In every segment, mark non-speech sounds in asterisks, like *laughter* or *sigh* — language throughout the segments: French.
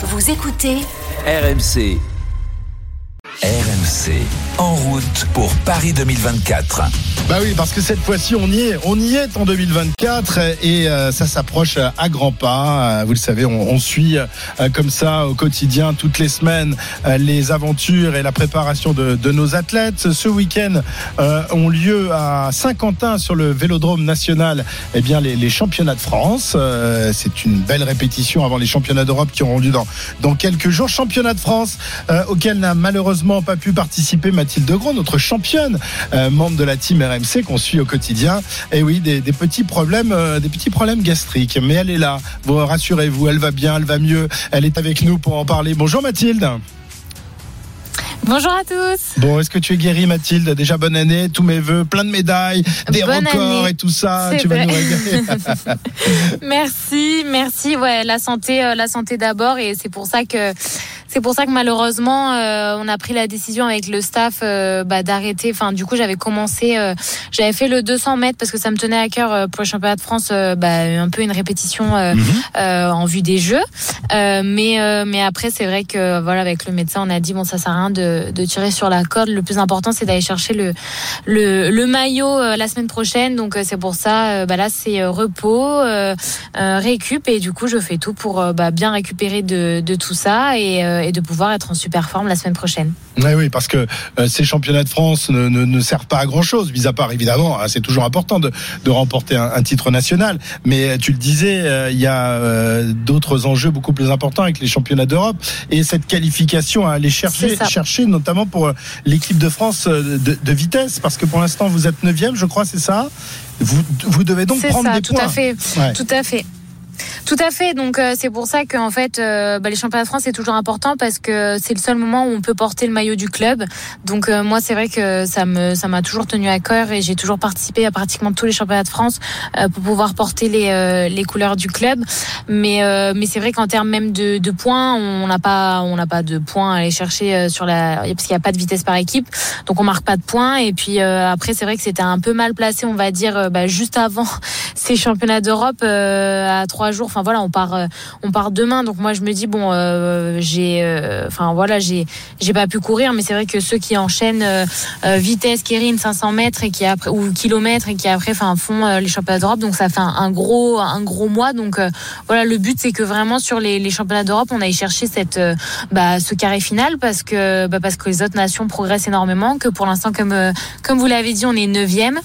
Vous écoutez RMC. RMC, en route pour Paris 2024. Bah oui, parce que cette fois-ci, on y est. On y est en 2024 et euh, ça s'approche à grands pas. Euh, vous le savez, on, suit euh, comme ça au quotidien, toutes les semaines, euh, les aventures et la préparation de, nos athlètes. Ce week-end euh, ont lieu à Saint-Quentin sur le Vélodrome national. Eh bien, les, championnats de France. Euh, C'est une belle répétition avant les championnats d'Europe qui auront lieu dans dans quelques jours. Championnat de France euh, auquel n'a malheureusement pas pu participer Mathilde Gros, notre championne, euh, membre de la team RMC qu'on suit au quotidien. Et oui, des, des petits problèmes, euh, des petits problèmes gastriques. Mais elle est là. Vous rassurez-vous, elle va bien, elle va mieux. Elle est avec nous pour en parler. Bonjour Mathilde. Bonjour à tous. Bon, est-ce que tu es guérie Mathilde? Déjà bonne année, tous mes voeux, plein de médailles, des Bonne records année. et tout ça. Tu vas nous régaler. *laughs* Merci, merci. Ouais, la santé, euh, la santé d'abord, et c'est pour ça que c'est pour ça que malheureusement, euh, on a pris la décision avec le staff euh, bah, d'arrêter. Enfin, du coup, j'avais commencé, euh, j'avais fait le 200 mètres parce que ça me tenait à cœur euh, pour le championnat de France, euh, bah, un peu une répétition euh, Mhm. euh, en vue des Jeux. Euh, mais euh, mais après, c'est vrai que voilà, avec le médecin, on a dit bon, ça sert à rien de, de tirer sur la corde. Le plus important, c'est d'aller chercher le le, le maillot euh, la semaine prochaine. Donc euh, c'est pour ça, bah là, c'est euh, repos, récup, et du coup, je fais tout pour bah, bien récupérer de, de tout ça et, et de pouvoir être en super forme la semaine prochaine. Oui, oui, parce que euh, ces championnats de France ne, ne, ne servent pas à grand chose, mis à part évidemment, hein, c'est toujours important de, de remporter un, un titre national. Mais euh, tu le disais, euh, il y a euh, d'autres enjeux beaucoup plus importants avec les championnats d'Europe et cette qualification à aller chercher, chercher notamment pour euh, l'équipe de France euh, de, de vitesse, parce que pour l'instant vous êtes neuvième, je crois, c'est ça? Vous, vous devez donc prendre ça, des tout points. à fait. Ouais. Tout à fait. Tout à fait. Donc euh, c'est pour ça qu'en fait euh, bah, les championnats de France c'est toujours important parce que c'est le seul moment où on peut porter le maillot du club. Donc euh, moi c'est vrai que ça me ça m'a toujours tenu à cœur et j'ai toujours participé à pratiquement tous les championnats de France euh, pour pouvoir porter les euh, les couleurs du club. Mais euh, mais c'est vrai qu'en termes même de, de points on n'a pas on n'a pas de points à aller chercher sur la parce qu'il n'y a pas de vitesse par équipe. Donc on marque pas de points et puis après c'est vrai que c'était un peu mal placé on va dire bah, juste avant *laughs* ces championnats d'Europe à trois jours. Enfin voilà, on part, euh, on part demain. Donc moi je me dis bon, euh, j'ai, euh, enfin voilà, j'ai, j'ai pas pu courir, mais c'est vrai que ceux qui enchaînent euh, vitesse, Kérine 500 mètres et qui après ou kilomètres et qui après, enfin font les championnats d'Europe. Donc ça fait un, gros, un gros mois. Donc voilà, le but c'est que vraiment sur les, championnats d'Europe, on aille chercher cette, bah, ce carré final parce que, bah, parce que les autres nations progressent énormément. Que pour l'instant, comme, comme vous l'avez dit, on est neuvième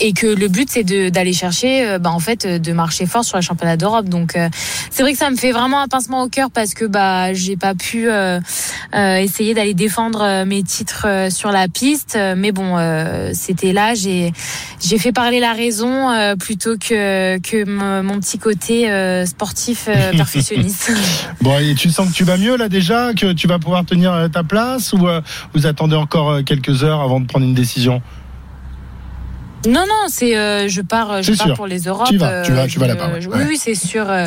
et que le but c'est d'aller chercher euh, bah en fait de marcher fort sur les championnats d'Europe. Donc euh, c'est vrai que ça me fait vraiment un pincement au cœur parce que bah j'ai pas pu euh, euh, essayer d'aller défendre mes titres sur la piste. Mais bon euh, c'était là. J'ai j'ai fait parler la raison euh, plutôt que que mon petit côté euh, sportif euh, *laughs* perfectionniste. *laughs* Bon, et tu sens que tu vas mieux là déjà, que tu vas pouvoir tenir ta place ou euh, vous attendez encore quelques heures avant de prendre une décision? Non, non, c'est euh, je pars, je C'est pars sûr. pour les Europes. Tu vas, tu vas, euh, tu vas je- là-bas, ouais. je-. Oui, oui, c'est sûr, euh,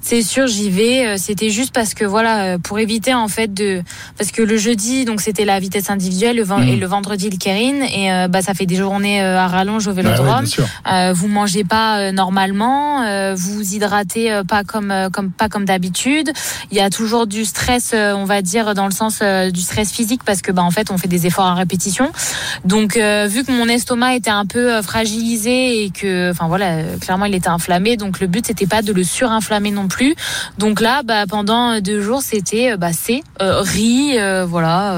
c'est sûr, j'y vais. Euh, C'était juste parce que voilà, euh, pour éviter en fait de, parce que le jeudi donc c'était la vitesse individuelle, le Mhm. et le vendredi le Kérine, et euh, bah ça fait des journées euh, à rallonge au Bah Vélodrome. bien sûr. Euh, vous mangez pas euh, normalement, euh, vous hydratez euh, pas comme euh, comme pas comme d'habitude. Il y a toujours du stress, euh, on va dire dans le sens euh, du stress physique parce que bah en fait on fait des efforts à répétition. Donc euh, vu que mon estomac était un peu euh, fragilisé et que enfin voilà clairement il était inflammé, donc le but c'était pas de le surinflammer non plus. Donc là bah pendant deux jours c'était euh, bah c'est euh, riz voilà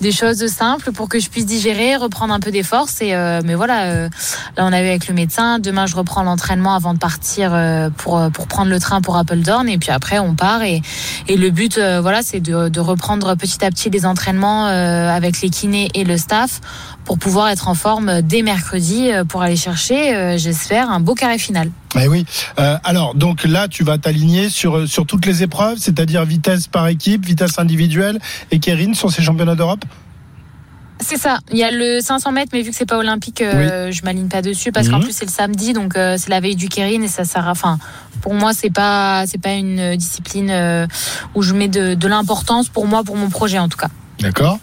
des choses simples pour que je puisse digérer, reprendre un peu des forces et mais voilà Là, on a vu avec le médecin. Demain, je reprends l'entraînement avant de partir pour pour prendre le train pour Appledorn. Et puis après, on part. Et, et le but, voilà, c'est de, de reprendre petit à petit les entraînements avec les kinés et le staff pour pouvoir être en forme dès mercredi euh, pour aller chercher, euh, j'espère, un beau carré final. Eh oui. Euh, alors, donc là, tu vas t'aligner sur, sur toutes les épreuves, c'est-à-dire vitesse par équipe, vitesse individuelle et Kérine sur ces championnats d'Europe? C'est ça. Il y a le 500 mètres, mais vu que c'est pas olympique, euh, je m'aligne pas dessus parce qu'en Mhm. plus c'est le samedi, donc euh, c'est la veille du Kérine et ça sert. à- Enfin, pour moi, c'est pas c'est pas une discipline euh, où je mets de, de l'importance pour moi pour mon projet en tout cas. D'accord.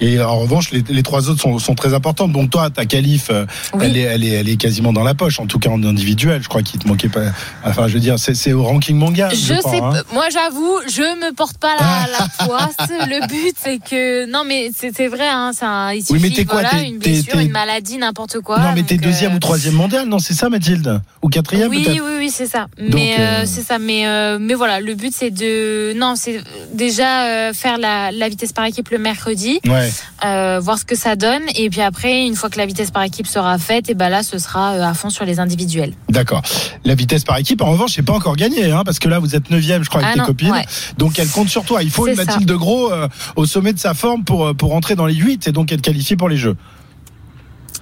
Et en revanche, les, les trois autres sont, sont, très importantes. Donc toi, ta qualif, euh, Oui. elle, est, elle, est, elle est quasiment dans la poche, en tout cas en individuel. Je crois qu'il te manquait pas. Enfin, je veux dire, c'est au ranking mondial. Je sais, hein. moi j'avoue, je me porte pas la, la *laughs* poisse. Le but c'est que non mais c'est vrai, hein, ça, il Oui, mais t'es quoi, voilà une blessure, une maladie, n'importe quoi. non, mais t'es donc, deuxième euh, ou troisième mondial, non C'est ça, Mathilde? Ou quatrième oui, oui, oui, c'est ça. Donc, mais euh, euh, c'est ça. Mais euh, mais voilà, le but c'est de non, c'est déjà euh, faire la, la vitesse par équipe le mercredi, Ouais. euh, voir ce que ça donne, et puis après, une fois que la vitesse par équipe sera faite, et ben là, ce sera euh, à fond sur les individuels. D'accord. La vitesse par équipe, en revanche, c'est pas encore gagné, hein, parce que là, vous êtes neuvième, je crois, avec Ah tes non, copines. ouais. Donc, elle compte sur toi. Il faut une ça. Mathilde Gros euh, au sommet de sa forme pour pour entrer dans les 8 et donc être qualifiée pour les Jeux.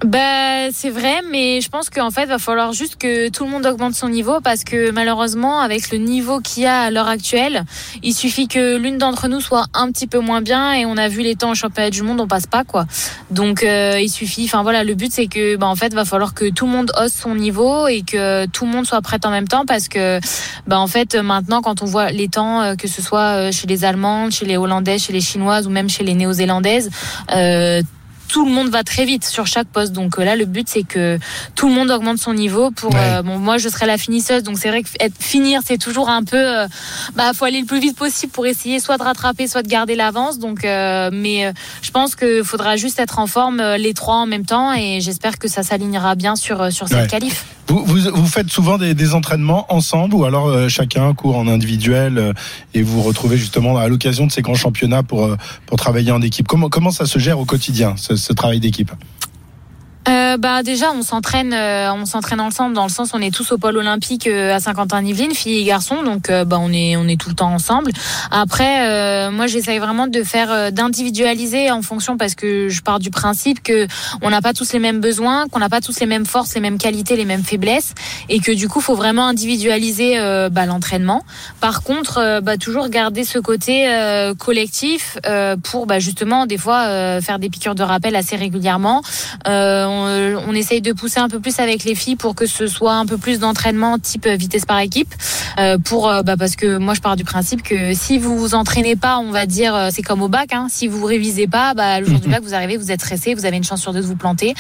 Bah, c'est vrai, mais je pense qu'en fait, va falloir juste que tout le monde augmente son niveau parce que malheureusement, avec le niveau qu'il y a à l'heure actuelle, il suffit que l'une d'entre nous soit un petit peu moins bien et on a vu les temps au championnat du monde, on passe pas quoi. Donc, euh, il suffit. Enfin voilà, le but c'est que, bah en fait, va falloir que tout le monde hausse son niveau et que tout le monde soit prêt en même temps parce que, bah en fait, maintenant, quand on voit les temps, euh, que ce soit euh, chez les Allemandes, chez les Hollandaises, chez les Chinoises ou même chez les Néo-Zélandaises. Euh, tout le monde va très vite sur chaque poste. Donc euh, là, le but c'est que tout le monde augmente son niveau. Pour Ouais. euh, bon, moi je serai la finisseuse, donc c'est vrai que être, finir c'est toujours un peu, euh, bah faut aller le plus vite possible pour essayer soit de rattraper, soit de garder l'avance. Donc, euh, mais je pense qu'il faudra juste être en forme les trois en même temps et j'espère que ça s'alignera bien sur sur cette Ouais. qualif. Vous, vous, vous faites souvent des, des entraînements ensemble ou alors euh, chacun court en individuel euh, et vous vous retrouvez justement à l'occasion de ces grands championnats pour, euh, pour travailler en équipe? Comment, comment ça se gère au quotidien, ce, ce travail d'équipe Bah déjà on s'entraîne euh, on s'entraîne ensemble dans le sens on est tous au pôle olympique euh, à Saint-Quentin-Yvelines filles et garçons donc euh, bah on est on est tout le temps ensemble. Après euh, moi j'essaye vraiment de faire euh, d'individualiser en fonction parce que je pars du principe que on n'a pas tous les mêmes besoins qu'on n'a pas tous les mêmes forces les mêmes qualités les mêmes faiblesses et que du coup faut vraiment individualiser bah, l'entraînement. Par contre bah, toujours garder ce côté collectif pour bah, justement des fois faire des piqûres de rappel assez régulièrement. Euh, on essaye de pousser un peu plus avec les filles pour que ce soit un peu plus d'entraînement type euh, vitesse par équipe. Euh, pour euh, bah, parce que moi je pars du principe que si vous vous entraînez pas, on va dire euh, c'est comme au bac. Hein, si vous révisez pas, bah, le jour du bac vous arrivez, vous êtes stressé, vous avez une chance sur deux de vous planter.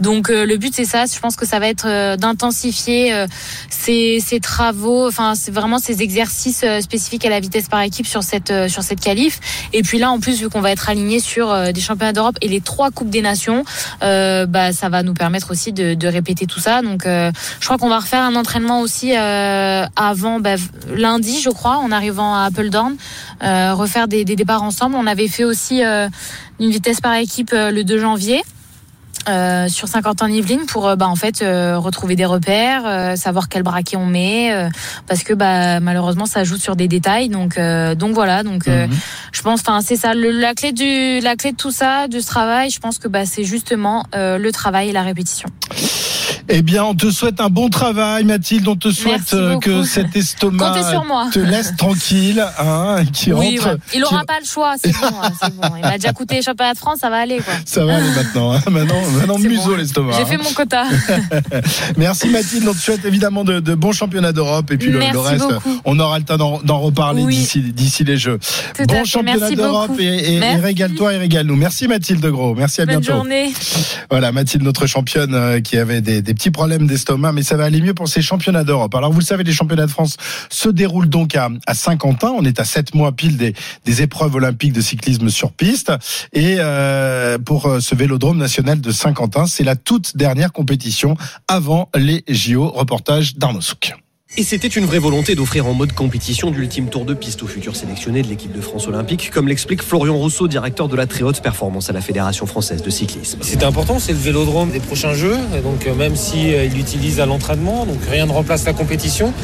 Donc euh, le but c'est ça. Je pense que ça va être euh, d'intensifier euh, ces, ces travaux, enfin c'est vraiment ces exercices euh, spécifiques à la vitesse par équipe sur cette euh, sur cette qualif. Et puis là en plus vu qu'on va être aligné sur euh, des championnats d'Europe et les trois coupes des nations, euh, bah ça va nous permettre aussi de, répéter tout ça. Donc euh, je crois qu'on va refaire un entraînement aussi euh, avant bah, lundi je crois en arrivant à Appledorn, euh, refaire des, départs ensemble. On avait fait aussi une vitesse par équipe le 2 janvier. Euh, sur Saint-Quentin-Yvelines pour euh, bah, en fait euh, retrouver des repères, euh, savoir quel braquet on met, euh, parce que bah, malheureusement ça joue sur des détails. Donc euh, donc voilà donc euh, Mhm. je pense, enfin, c'est ça, le- la clé du, la clé de tout ça, de ce travail. Je pense que bah, c'est justement euh, le travail et la répétition. Eh bien, on te souhaite un bon travail, Mathilde. On te souhaite euh, que cet estomac te laisse *laughs* tranquille, hein, qui Oui, rentre. ouais. il aura qui- pas le choix, c'est *laughs* bon, hein, c'est bon. Il m'a déjà coûté les championnats de France, ça va aller quoi. Ça va aller maintenant. hein. Maintenant, *laughs* maintenant museau bon. l'estomac. J'ai hein. fait mon quota. Merci Mathilde. On te souhaite évidemment de, de bons championnats d'Europe et puis le, reste, beaucoup. on aura le temps d'en reparler Oui. d'ici les Jeux. Tout bon championnat d'Europe et, et, et Merci. régale-toi et régale-nous. Merci Mathilde Gros. Merci à Bonne bientôt. journée. Voilà, Mathilde, notre championne euh, qui avait des, des petits problèmes d'estomac, mais ça va aller mieux pour ces championnats d'Europe. Alors, vous le savez, les championnats de France se déroulent donc à, à Saint-Quentin. On est à sept mois pile des, des épreuves olympiques de cyclisme sur piste. Et euh, pour euh, ce vélodrome national de Saint-Quentin, c'est la toute dernière compétition avant les JO. Reportage d'Arnaud Souk. Et c'était une vraie volonté d'offrir en mode compétition d'ultime tour de piste aux futurs sélectionnés de l'équipe de France olympique, comme l'explique Florian Rousseau, directeur de la très haute performance à la Fédération française de cyclisme. C'était important, c'est le vélodrome des prochains Jeux, et donc euh, même si euh, il l'utilise à l'entraînement, donc rien ne remplace la compétition.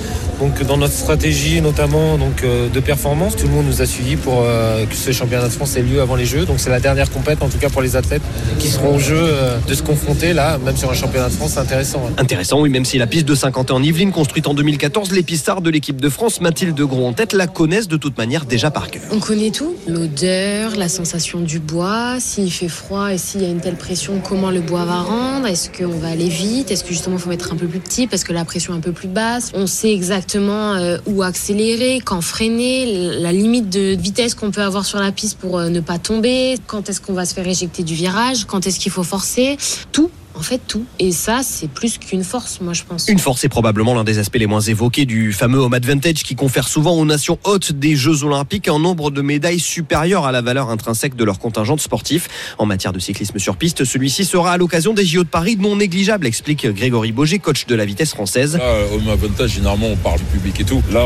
Donc dans notre stratégie notamment donc euh, de performance, tout le monde nous a suivis pour que ce championnat de France ait lieu avant les Jeux. Donc c'est la dernière compète en tout cas pour les athlètes qui seront au jeu de se confronter là, même sur un championnat de France, c'est intéressant. hein. Intéressant, oui, même si la piste de Saint-Quentin en Yvelines, construite en 2015, 2014, les pistards de l'équipe de France, Mathilde Gros en tête, la connaissent de toute manière déjà par cœur. On connaît tout, l'odeur, la sensation du bois, s'il fait froid et s'il y a une telle pression, comment le bois va rendre, est-ce qu'on va aller vite, est-ce que justement il faut mettre un peu plus petit parce que la pression est un peu plus basse. On sait exactement euh, où accélérer, quand freiner, la limite de vitesse qu'on peut avoir sur la piste pour euh, ne pas tomber, quand est-ce qu'on va se faire éjecter du virage, quand est-ce qu'il faut forcer, tout en fait tout. Et ça, c'est plus qu'une force, moi je pense. Une force est probablement l'un des aspects les moins évoqués du fameux home advantage qui confère souvent aux nations hautes des Jeux Olympiques un nombre de médailles supérieur à la valeur intrinsèque de leur contingent sportif. En matière de cyclisme sur piste, celui-ci sera à l'occasion des JO de Paris non négligeable, explique Grégory Boger, coach de la vitesse française. Là, home advantage, généralement, on parle du public et tout. Là,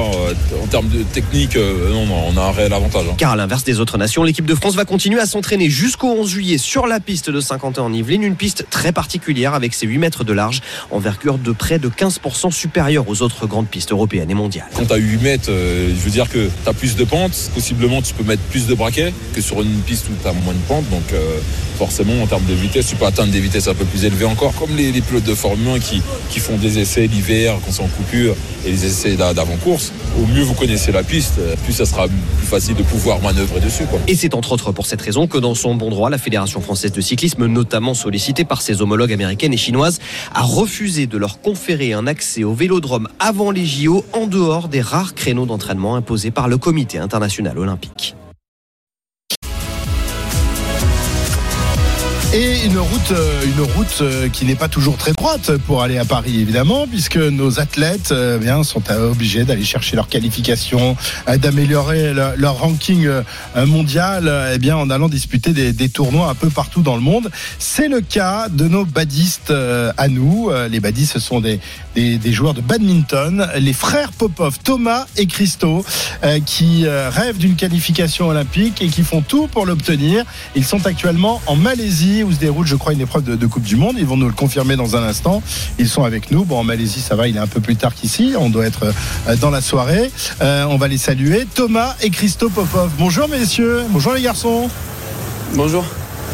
en termes de technique, euh, non, on a un réel avantage. Hein. Car à l'inverse des autres nations, l'équipe de France va continuer à s'entraîner jusqu'au 11 juillet sur la piste de Saint-Quentin en Yvelines, une piste très particulière avec ses 8 mètres de large, envergure de près de 15% supérieure aux autres grandes pistes européennes et mondiales. Quand tu as 8 mètres, euh, je veux dire que tu as plus de pente, possiblement tu peux mettre plus de braquets que sur une piste où tu as moins de pente, donc euh, forcément en termes de vitesse, tu peux atteindre des vitesses un peu plus élevées encore, comme les, pilotes de Formule 1 qui, qui font des essais l'hiver quand c'est en coupure et les essais d'avant-course. Au mieux vous connaissez la piste, plus ça sera plus facile de pouvoir manœuvrer dessus. Quoi. Et c'est entre autres pour cette raison que dans son bon droit, la Fédération française de cyclisme, notamment sollicitée par ses homologues américaines et chinoises, a refusé de leur conférer un accès au vélodrome avant les JO en dehors des rares créneaux d'entraînement imposés par le comité international olympique. Et une route, euh, une route euh, qui n'est pas toujours très droite pour aller à Paris, évidemment, puisque nos athlètes euh, eh bien, sont obligés d'aller chercher leur qualification, d'améliorer leur, ranking mondial eh bien, en allant disputer des, tournois un peu partout dans le monde. C'est le cas de nos badistes à nous. Les badistes, ce sont des, des, joueurs de badminton, les frères Popov, Thomas et Christo, qui rêvent d'une qualification olympique et qui font tout pour l'obtenir. Ils sont actuellement en Malaisie où se déroule, je crois, une épreuve de, Coupe du Monde. Ils vont nous le confirmer dans un instant. Ils sont avec nous. Bon, en Malaisie, ça va, il est un peu plus tard qu'ici. On doit être euh, dans la soirée. Euh, on va les saluer. Thomas et Christo Popov. Bonjour, messieurs. Bonjour, les garçons. Bonjour.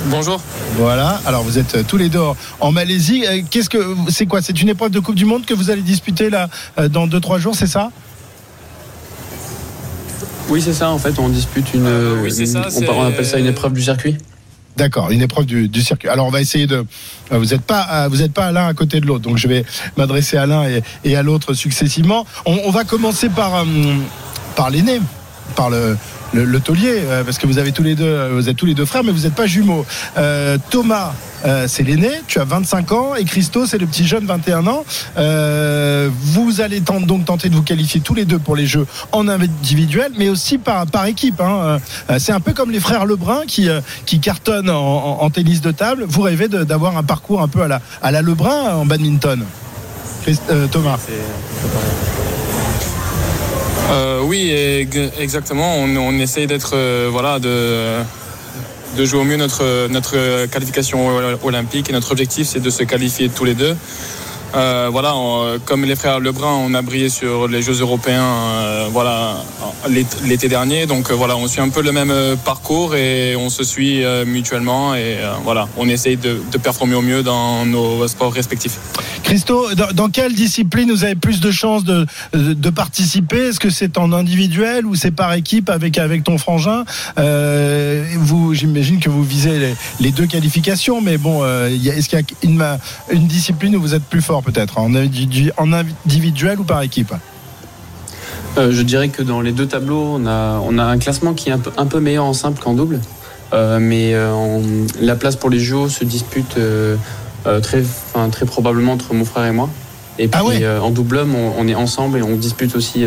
Bonjour. Voilà. Alors vous êtes euh, tous les deux en Malaisie. Qu'est-ce que c'est quoi? C'est une épreuve de Coupe du Monde que vous allez disputer là dans 2-3 jours, c'est ça? Oui, c'est ça. En fait, on dispute une. on appelle ça une épreuve du circuit. D'accord, une épreuve du, circuit. Alors on va essayer de. Euh, vous n'êtes pas, euh, vous êtes pas l'un à côté de l'autre, donc je vais m'adresser à l'un et, à l'autre successivement. On, va commencer par euh, par l'aîné, par le, le, taulier, euh, parce que vous avez tous les deux, euh, vous êtes tous les deux frères, mais vous n'êtes pas jumeaux. Euh, Thomas, c'est l'aîné, tu as 25 ans, et Christo, c'est le petit jeune, 21 ans. vous allez donc tenter de vous qualifier tous les deux pour les Jeux en individuel, mais aussi par, par équipe. Hein. C'est un peu comme les frères Lebrun qui, qui cartonnent en, tennis de table. Vous rêvez d'avoir un parcours un peu à la, à la Lebrun en badminton? Thomas. Euh, oui, exactement. On, essaye d'être, euh, voilà, de, de jouer au mieux notre, notre qualification olympique. Et notre objectif, c'est de se qualifier tous les deux. Euh, voilà, comme les frères Lebrun, on a brillé sur les Jeux européens euh, voilà, l'été dernier. Donc euh, voilà, on suit un peu le même parcours et on se suit mutuellement. Et voilà, on essaye de, performer au mieux dans nos sports respectifs. Christo, dans, quelle discipline vous avez plus de chances de, participer? Est-ce que c'est en individuel ou c'est par équipe avec, avec ton frangin? J'imagine que vous visez les, deux qualifications, mais bon, est-ce qu'il y a une, discipline où vous êtes plus fort peut-être, en individuel ou par équipe? Euh, Je dirais que dans les deux tableaux, on a, un classement qui est un peu, meilleur en simple qu'en double. Euh, mais euh, la place pour les JO se dispute très probablement entre mon frère et moi. Et ah puis en double homme, on, est ensemble et on dispute aussi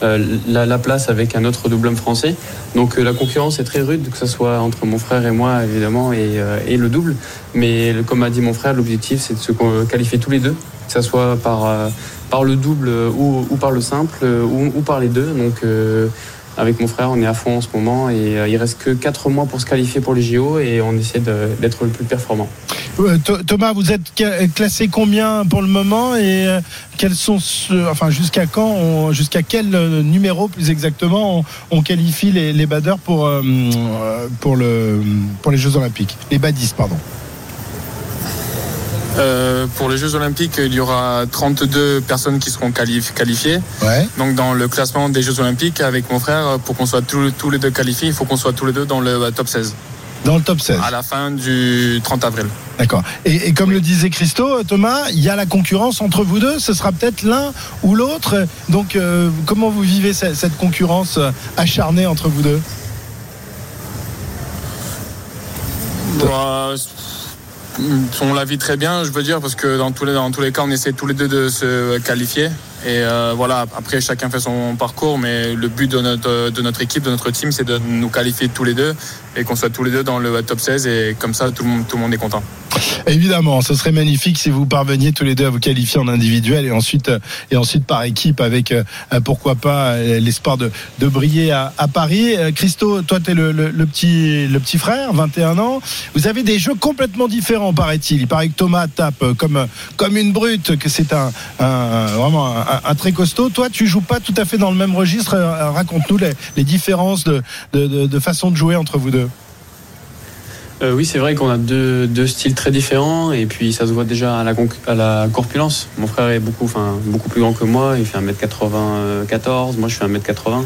la, place avec un autre double homme français. Donc la concurrence est très rude, que ce soit entre mon frère et moi évidemment et, et le double. Mais comme a dit mon frère, l'objectif c'est de se qualifier tous les deux que ce soit par, euh, par le double ou, ou, par le simple euh, ou, ou, par les deux. Donc euh, avec mon frère, on est à fond en ce moment et il reste que 4 mois pour se qualifier pour les JO et on essaie d'être le plus performant. Thomas, vous êtes classé combien pour le moment et quels sont, enfin jusqu'à quand, jusqu'à quel numéro plus exactement on, qualifie les, les pour pour le pour les Jeux Olympiques, les badistes pardon. Euh, pour les Jeux Olympiques, il y aura 32 personnes qui seront qualif- qualifiées. Ouais. Donc dans le classement des Jeux Olympiques, avec mon frère, pour qu'on soit tous, tous les deux qualifiés, il faut qu'on soit tous les deux dans le euh, top 16 Dans le top 16. à la fin du 30 avril. D'accord. Et, et comme le disait Christo, Thomas, il y a la concurrence entre vous deux. Ce sera peut-être l'un ou l'autre. Donc, euh, comment vous vivez cette, cette concurrence euh, acharnée entre vous deux? Bah, on la vit très bien, je veux dire, parce que dans tous les, dans cas, on essaie tous les deux de se qualifier. Et euh, voilà, après, chacun fait son parcours, mais le but de notre, équipe, de notre team, c'est de nous qualifier tous les deux et qu'on soit tous les deux dans le top 16. Et comme ça, tout le monde est content. Évidemment, ce serait magnifique si vous parveniez tous les deux à vous qualifier en individuel et ensuite euh, et ensuite par équipe avec euh, euh, pourquoi pas l'espoir de, de briller à, à Paris. Christo, toi tu es le, le- le petit le petit frère, 21 ans. Vous avez des jeux complètement différents paraît-il. Il paraît que Thomas tape comme comme une brute, que c'est un, un- vraiment un, un très costaud. Toi, tu joues pas tout à fait dans le même registre. Raconte-nous les, les différences de, de- de façon de jouer entre vous deux. Euh, oui, c'est vrai qu'on a deux, styles très différents et puis ça se voit déjà à la, corpulence. Mon frère est beaucoup, beaucoup plus grand que moi, il fait 1m94, moi je fais 1m80.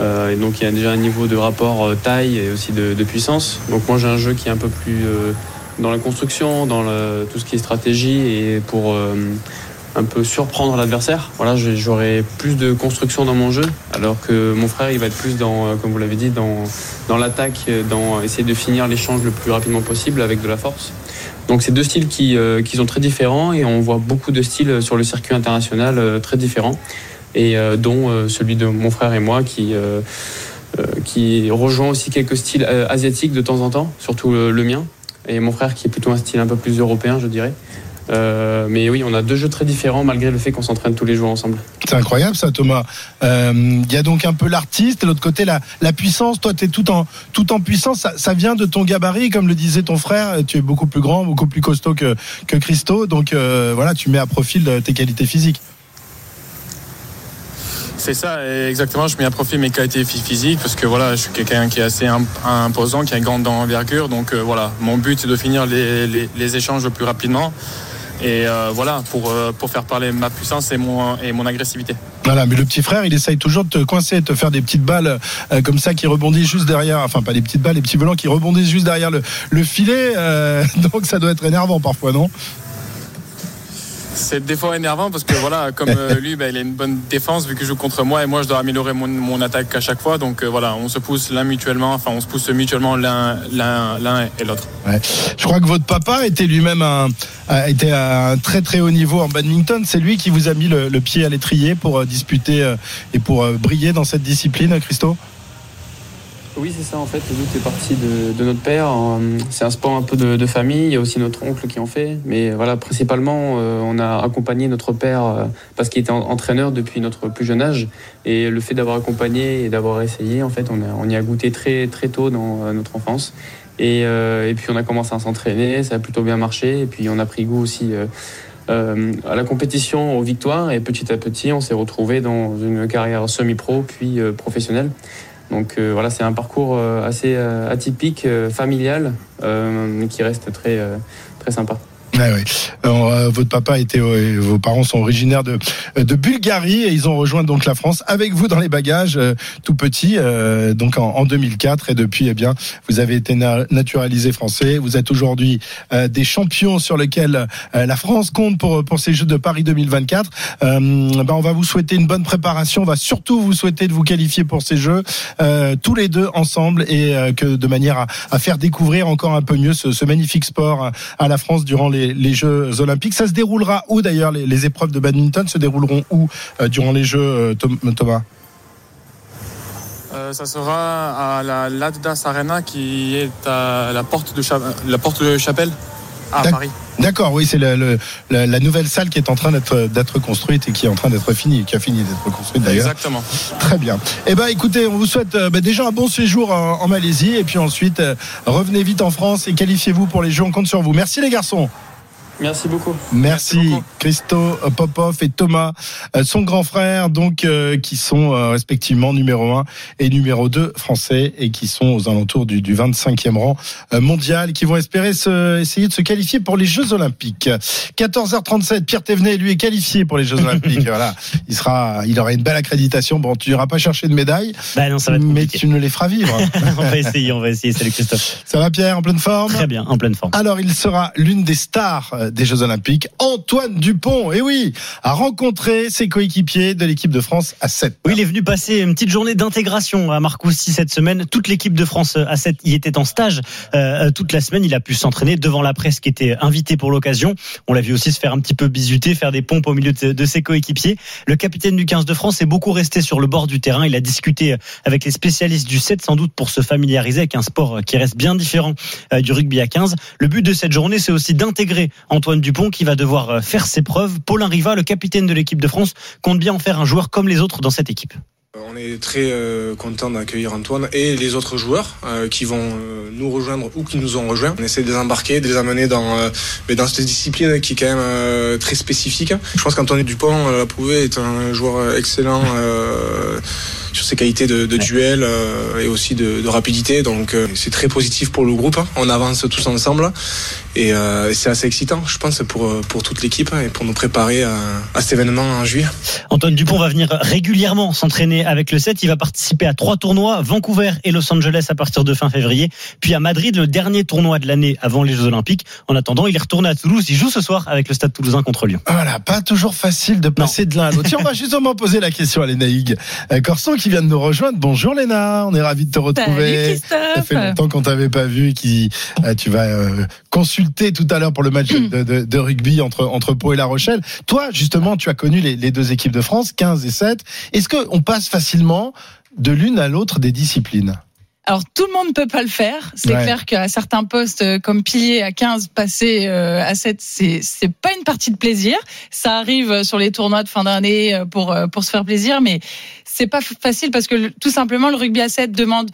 Euh, et donc il y a déjà un niveau de rapport euh, taille et aussi de, puissance. Donc moi j'ai un jeu qui est un peu plus dans la construction, dans tout ce qui est stratégie et pour un peu surprendre l'adversaire. Voilà, j'aurai plus de construction dans mon jeu, alors que mon frère il va être plus dans, euh, comme vous l'avez dit, dans dans l'attaque, euh, dans essayer de finir l'échange le plus rapidement possible avec de la force. Donc c'est deux styles qui, euh, qui sont très différents et on voit beaucoup de styles sur le circuit international euh, très différents et euh, dont euh, celui de mon frère et moi qui euh, euh, qui rejoint aussi quelques styles euh, asiatiques de temps en temps, surtout le mien et mon frère qui est plutôt un style un peu plus européen, je dirais. Euh, mais oui, on a deux jeux très différents malgré le fait qu'on s'entraîne tous les jours ensemble. C'est incroyable ça Thomas. Euh, Il y a donc un peu l'artiste et l'autre côté la, la puissance. Toi tu es tout en, tout en puissance. Ça, ça vient de ton gabarit comme le disait ton frère. Tu es beaucoup plus grand, beaucoup plus costaud que, que Christo. Donc euh, voilà, tu mets à profil tes qualités physiques. C'est ça, exactement. Je mets à profit mes qualités phy- physiques parce que voilà, je suis quelqu'un qui est assez imp- imposant, qui a une grande envergure. Donc euh, voilà, mon but c'est de finir les, les- les échanges le plus rapidement. Et euh, voilà, pour, euh, pour faire parler ma puissance et mon, agressivité. Voilà, mais le petit frère, il essaye toujours de te coincer, de te faire des petites balles euh, comme ça qui rebondissent juste derrière. Enfin, pas des petites balles, les petits volants qui rebondissent juste derrière le, le filet. *laughs* donc ça doit être énervant parfois, non? C'est des fois énervant parce que voilà, comme euh, lui, bah, il a une bonne défense vu qu'il joue contre moi et moi je dois améliorer mon, attaque à chaque fois. Donc euh, voilà, on se pousse l'un mutuellement, enfin on se pousse mutuellement l'un l'un et l'autre. Je crois que votre papa était lui-même à un très très haut niveau en badminton. C'est lui qui vous a mis le, pied à l'étrier pour euh, disputer et pour briller dans cette discipline, Christo? Oui, c'est ça en fait. Tout est parti de, notre père. Euh, C'est un sport un peu de, famille. Il y a aussi notre oncle qui en fait. Mais voilà, principalement, euh, on a accompagné notre père euh, parce qu'il était en- entraîneur depuis notre plus jeune âge. Et le fait d'avoir accompagné et d'avoir essayé, en fait, on, y a goûté très très tôt dans euh, notre enfance. Et, puis on a commencé à s'entraîner. Ça a plutôt bien marché. Et puis on a pris goût aussi. à la compétition, aux victoires, et petit à petit, on s'est retrouvé dans une carrière semi-pro puis professionnelle. Donc euh, voilà, c'est un parcours euh, assez euh, atypique, familial, mais qui reste très, très sympa. Alors, euh, votre papa était, euh, vos parents sont originaires de, Bulgarie et ils ont rejoint donc la France avec vous dans les bagages, euh, tout petit, euh, donc en, en 2004 et depuis, eh bien, vous avez été na- naturalisé français. Vous êtes aujourd'hui euh, des champions sur lesquels euh, la France compte pour pour ces Jeux de Paris 2024. Euh, ben, on va vous souhaiter une bonne préparation. On va surtout vous souhaiter de vous qualifier pour ces Jeux euh, tous les deux ensemble et euh, que de manière à, faire découvrir encore un peu mieux ce, magnifique sport à la France durant les, les Jeux Olympiques. Ça se déroulera où d'ailleurs les, les épreuves de badminton se dérouleront où euh, durant les Jeux euh, Thomas? Euh, ça sera à la Laddas Arena qui est à la porte de, Cha- la porte de Chapelle à Paris. D'accord, oui, c'est la, la nouvelle salle qui est en train d'être construite et qui est en train d'être finie, qui a fini d'être construite d'ailleurs. Exactement. Très bien. Eh ben, écoutez, on vous souhaite ben, déjà un bon séjour en, en Malaisie et puis ensuite euh, revenez vite en France et qualifiez-vous pour les Jeux. On compte sur vous. Merci les garçons. Merci beaucoup. Merci, Merci beaucoup. Christo Popov et Thomas, euh, son grand frère, donc euh, qui sont euh, respectivement numéro 1 et numéro 2 français et qui sont aux alentours du, du 25e rang euh, mondial, qui vont espérer se, essayer de se qualifier pour les Jeux Olympiques. 14h37, Pierre Thévenet, lui, est qualifié pour les Jeux Olympiques. *laughs* voilà, il sera, il aura une belle accréditation. Bon, tu n'iras pas chercher de médaille, Bah non, ça va être mais tu nous les feras vivre. *laughs* on va essayer, on va essayer. Salut Christophe. Ça va, Pierre, en pleine forme Très bien, en pleine forme. Alors, il sera l'une des stars euh, des Jeux Olympiques. Antoine Dupont, et oui, a rencontré ses coéquipiers de l'équipe de France à 7. Oui, il est venu passer une petite journée d'intégration à Marcoussis cette semaine. Toute l'équipe de France à 7 y était en stage euh, toute la semaine. Il a pu s'entraîner devant la presse qui était invitée pour l'occasion. On l'a vu aussi se faire un petit peu bisuter, faire des pompes au milieu de, ses coéquipiers. Le capitaine du 15 de France est beaucoup resté sur le bord du terrain. Il a discuté avec les spécialistes du 7 sans doute pour se familiariser avec un sport qui reste bien différent euh, du rugby à 15. Le but de cette journée, c'est aussi d'intégrer Antoine Dupont qui va devoir euh, faire ses preuves. Paulin Riva, le capitaine de l'équipe de France, compte bien en faire un joueur comme les autres dans cette équipe. On est très euh, content d'accueillir Antoine et les autres joueurs euh, qui vont euh, nous rejoindre ou qui nous ont rejoints. On essaie de les embarquer, de les amener dans, euh, dans cette discipline qui est quand même euh, très spécifique. Je pense qu'Antoine Dupont euh, l'a prouvé, est un joueur excellent euh, sur ses qualités de, de duel euh, et aussi de, de rapidité. Donc euh, c'est très positif pour le groupe. On avance tous ensemble et euh, c'est assez excitant, je pense, pour, pour toute l'équipe et pour nous préparer à, à cet événement en juillet. Antoine Dupont va venir régulièrement s'entraîner avec le 7. Il va participer à trois tournois, Vancouver et Los Angeles à partir de fin février. Puis à Madrid, le dernier tournoi de l'année avant les Jeux Olympiques. En attendant, il est retourné à Toulouse. Il joue ce soir avec le Stade Toulousain contre Lyon. Voilà, pas toujours facile de passer de l'un à l'autre. On va *laughs* justement poser la question à Léna Hugues. Euh, Corson qui vient de nous rejoindre. Bonjour Léna, on est ravis de te retrouver. Ça fait longtemps qu'on t'avait pas vu et qui euh, tu vas euh, consulter tout à l'heure pour le match de, de- de rugby entre entre Pau et La Rochelle. Toi, justement, tu as connu les, les deux équipes de France, 15 et 7. Est-ce que on passe facilement de l'une à l'autre des disciplines? Alors tout le monde ne peut pas le faire. C'est Ouais. clair qu'à certains postes euh, comme pilier à 15, passer euh, à 7, c'est c'est pas une partie de plaisir. Ça arrive sur les tournois de fin d'année pour pour se faire plaisir, mais c'est pas facile parce que tout simplement le rugby à 7 demande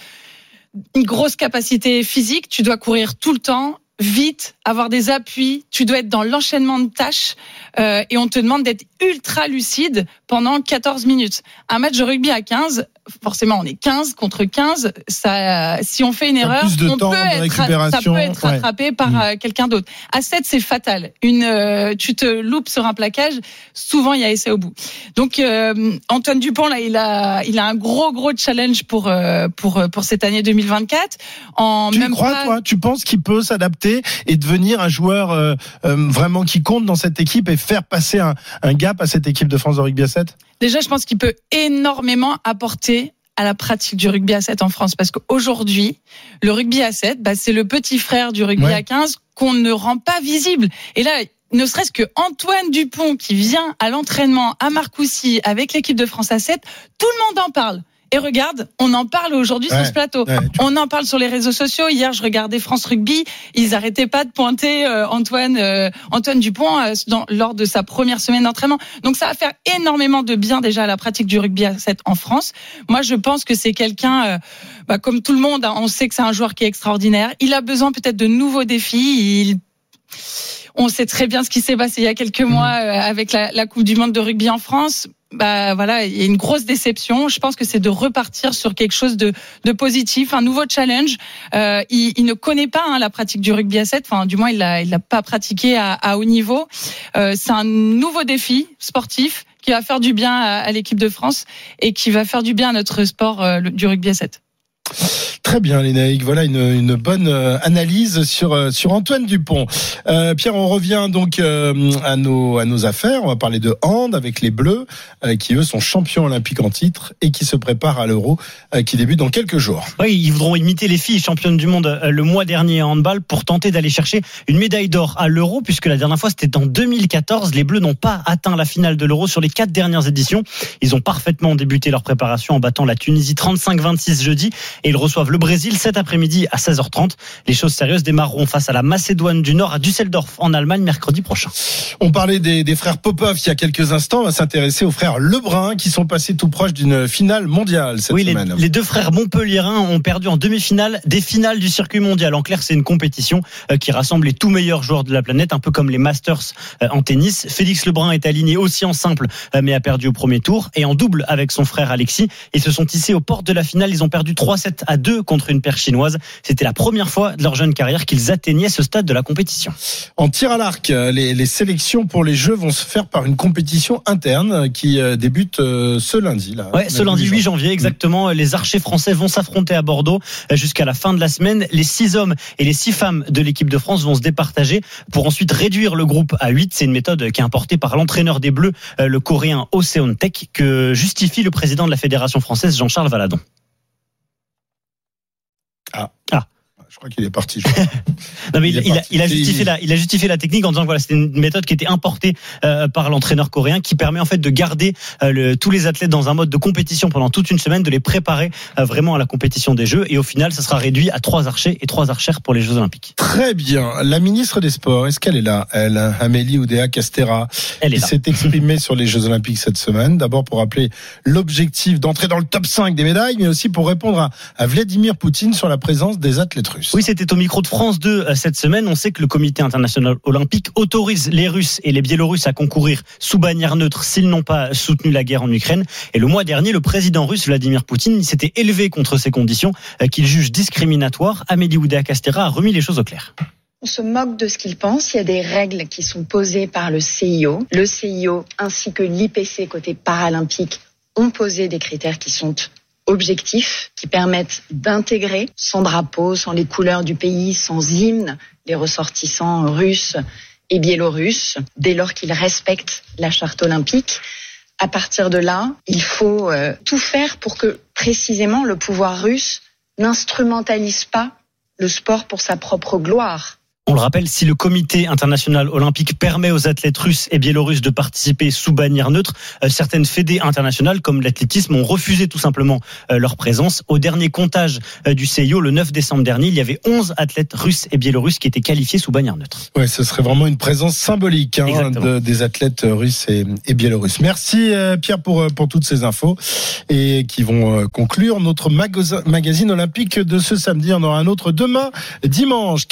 une grosse capacité physique. Tu dois courir tout le temps. Vite, avoir des appuis, tu dois être dans l'enchaînement de tâches euh, et on te demande d'être ultra lucide pendant 14 minutes. Un match de rugby à 15, forcément on est 15 contre 15, ça, si on fait une erreur, on peut être, ça peut être ouais. rattrapé par Mm. euh, quelqu'un d'autre. À 7, c'est fatal. Une, euh, tu te loupes sur un plaquage, souvent il y a essai au bout. Donc euh, Antoine Dupont là, il a, il a un gros gros challenge pour euh, pour pour cette année 2024. En Tu même crois, pas- toi Tu penses qu'il peut s'adapter et devenir un joueur euh, euh, vraiment qui compte dans cette équipe et faire passer un, un gap à cette équipe de France de rugby à 7 Déjà, je pense qu'il peut énormément apporter à la pratique du rugby à 7 en France parce qu'aujourd'hui, le rugby à 7, bah, c'est le petit frère du rugby Ouais. à 15 qu'on ne rend pas visible. Et là, ne serait-ce que Antoine Dupont qui vient à l'entraînement à Marcoussis avec l'équipe de France à 7, tout le monde en parle. Et regarde, on en parle aujourd'hui Ouais, sur ce plateau. ouais. On en parle sur les réseaux sociaux. Hier, je regardais France Rugby. Ils arrêtaient pas de pointer euh, Antoine euh, Antoine Dupont euh, dans- lors de sa première semaine d'entraînement. Donc ça va faire énormément de bien déjà à la pratique du rugby à 7 en France. Moi, je pense que c'est quelqu'un, euh, bah, comme tout le monde, hein, on sait que c'est un joueur qui est extraordinaire. Il a besoin peut-être de nouveaux défis. Il on sait très bien ce qui s'est passé il y a quelques mois euh, avec la, la Coupe du Monde de rugby en France. Bah voilà, il y a une grosse déception. Je pense que c'est de repartir sur quelque chose de, de positif, un nouveau challenge. Euh, il, il ne connaît pas hein, la pratique du rugby à 7, enfin du moins il l'a il l'a pas pratiqué à, à haut niveau. Euh, c'est un nouveau défi sportif qui va faire du bien à, à l'équipe de France et qui va faire du bien à notre sport euh, du rugby à 7. Très bien, Lénaïque. Voilà une, bonne euh, analyse sur euh, sur Antoine Dupont. Euh, Pierre, on revient donc à nos à nos affaires. On va parler de hand avec les Bleus qui eux sont champions olympiques en titre et qui se préparent à l'Euro qui débute dans quelques jours. Oui, ils voudront imiter les filles championnes du monde le mois dernier en handball pour tenter d'aller chercher une médaille d'or à l'Euro, puisque la dernière fois c'était en 2014. Les Bleus n'ont pas atteint la finale de l'Euro sur les quatre dernières éditions. Ils ont parfaitement débuté leur préparation en battant la Tunisie 35-26 jeudi et ils reçoivent le Brésil cet après-midi à 16h30. Les choses sérieuses démarreront face à la Macédoine du Nord à Düsseldorf en Allemagne mercredi prochain. On parlait des, des frères Popov il y a quelques instants. On va s'intéresser aux frères Lebrun qui sont passés tout proche d'une finale mondiale cette oui, les, semaine. les deux frères montpelliérains ont perdu en demi-finale des finales du circuit mondial. En clair, c'est une compétition euh, qui rassemble les tout meilleurs joueurs de la planète, un peu comme les Masters euh, en tennis. Félix Lebrun est aligné aussi en simple, euh, mais a perdu au premier tour. Et en double avec son frère Alexis, ils se sont hissés aux portes de la finale. Ils ont perdu 3-7 à 2 contre une paire chinoise. C'était la première fois de leur jeune carrière qu'ils atteignaient ce stade de la compétition. En tir à l'arc, les, les sélections pour les Jeux vont se faire par une compétition interne qui euh, débute euh, ce lundi. Là, Ouais, ce lundi 8 janvier, exactement. Les archers français vont s'affronter à Bordeaux euh, jusqu'à la fin de la semaine. Les six hommes et les six femmes de l'équipe de France vont se départager pour ensuite réduire le groupe à 8. C'est une méthode qui est importée par l'entraîneur des Bleus, le coréen Oseon Tech, que justifie le président de la Fédération française, Jean-Charles Valadon. Ah. Ah. Je crois qu'il est parti. *laughs* Non, mais il, a, parti. il a justifié la, il a justifié la technique en disant que voilà, c'était une méthode qui était importée euh, par l'entraîneur coréen, qui permet en fait de garder euh, le- tous les athlètes dans un mode de compétition pendant toute une semaine, de les préparer euh, vraiment à la compétition des Jeux. Et au final, ça sera réduit à trois archers et trois archères pour les Jeux Olympiques. Très bien. La ministre des Sports, est-ce qu'elle est là? Elle, Amélie Oudéa Castera, Elle est là. s'est exprimée sur les Jeux Olympiques cette semaine. D'abord pour rappeler l'objectif d'entrer dans le top 5 des médailles, mais aussi pour répondre à, à Vladimir Poutine sur la présence des athlètes russes. Oui, c'était au micro de France 2 euh, cette semaine. On sait que le comité international olympique autorise les Russes et les Biélorusses à concourir sous bannière neutre s'ils n'ont pas soutenu la guerre en Ukraine. Et le mois dernier, le président russe Vladimir Poutine s'était élevé contre ces conditions euh, qu'il juge discriminatoires. Amélie Oudéa-Castéra a remis les choses au clair. On se moque de ce qu'ils pensent. Il y a des règles qui sont posées par le CIO. Le CIO ainsi que l'IPC côté paralympique ont posé des critères qui sont objectifs, qui permettent d'intégrer sans drapeau, sans les couleurs du pays, sans hymne, les ressortissants russes et biélorusses, dès lors qu'ils respectent la charte olympique. À partir de là, il faut euh, tout faire pour que précisément le pouvoir russe n'instrumentalise pas le sport pour sa propre gloire. On le rappelle, si le comité international olympique permet aux athlètes russes et biélorusses de participer sous bannière neutre, euh, certaines fédés internationales comme l'athlétisme ont refusé tout simplement euh, leur présence. Au dernier comptage euh, du CIO, le 9 décembre dernier, il y avait 11 athlètes russes et biélorusses qui étaient qualifiés sous bannière neutre. Ouais, ce serait vraiment une présence symbolique hein, de- des athlètes russes et, et biélorusses. Merci euh, Pierre pour, pour toutes ces infos et qui vont euh, conclure notre magazine olympique de ce samedi. On aura un autre demain, dimanche.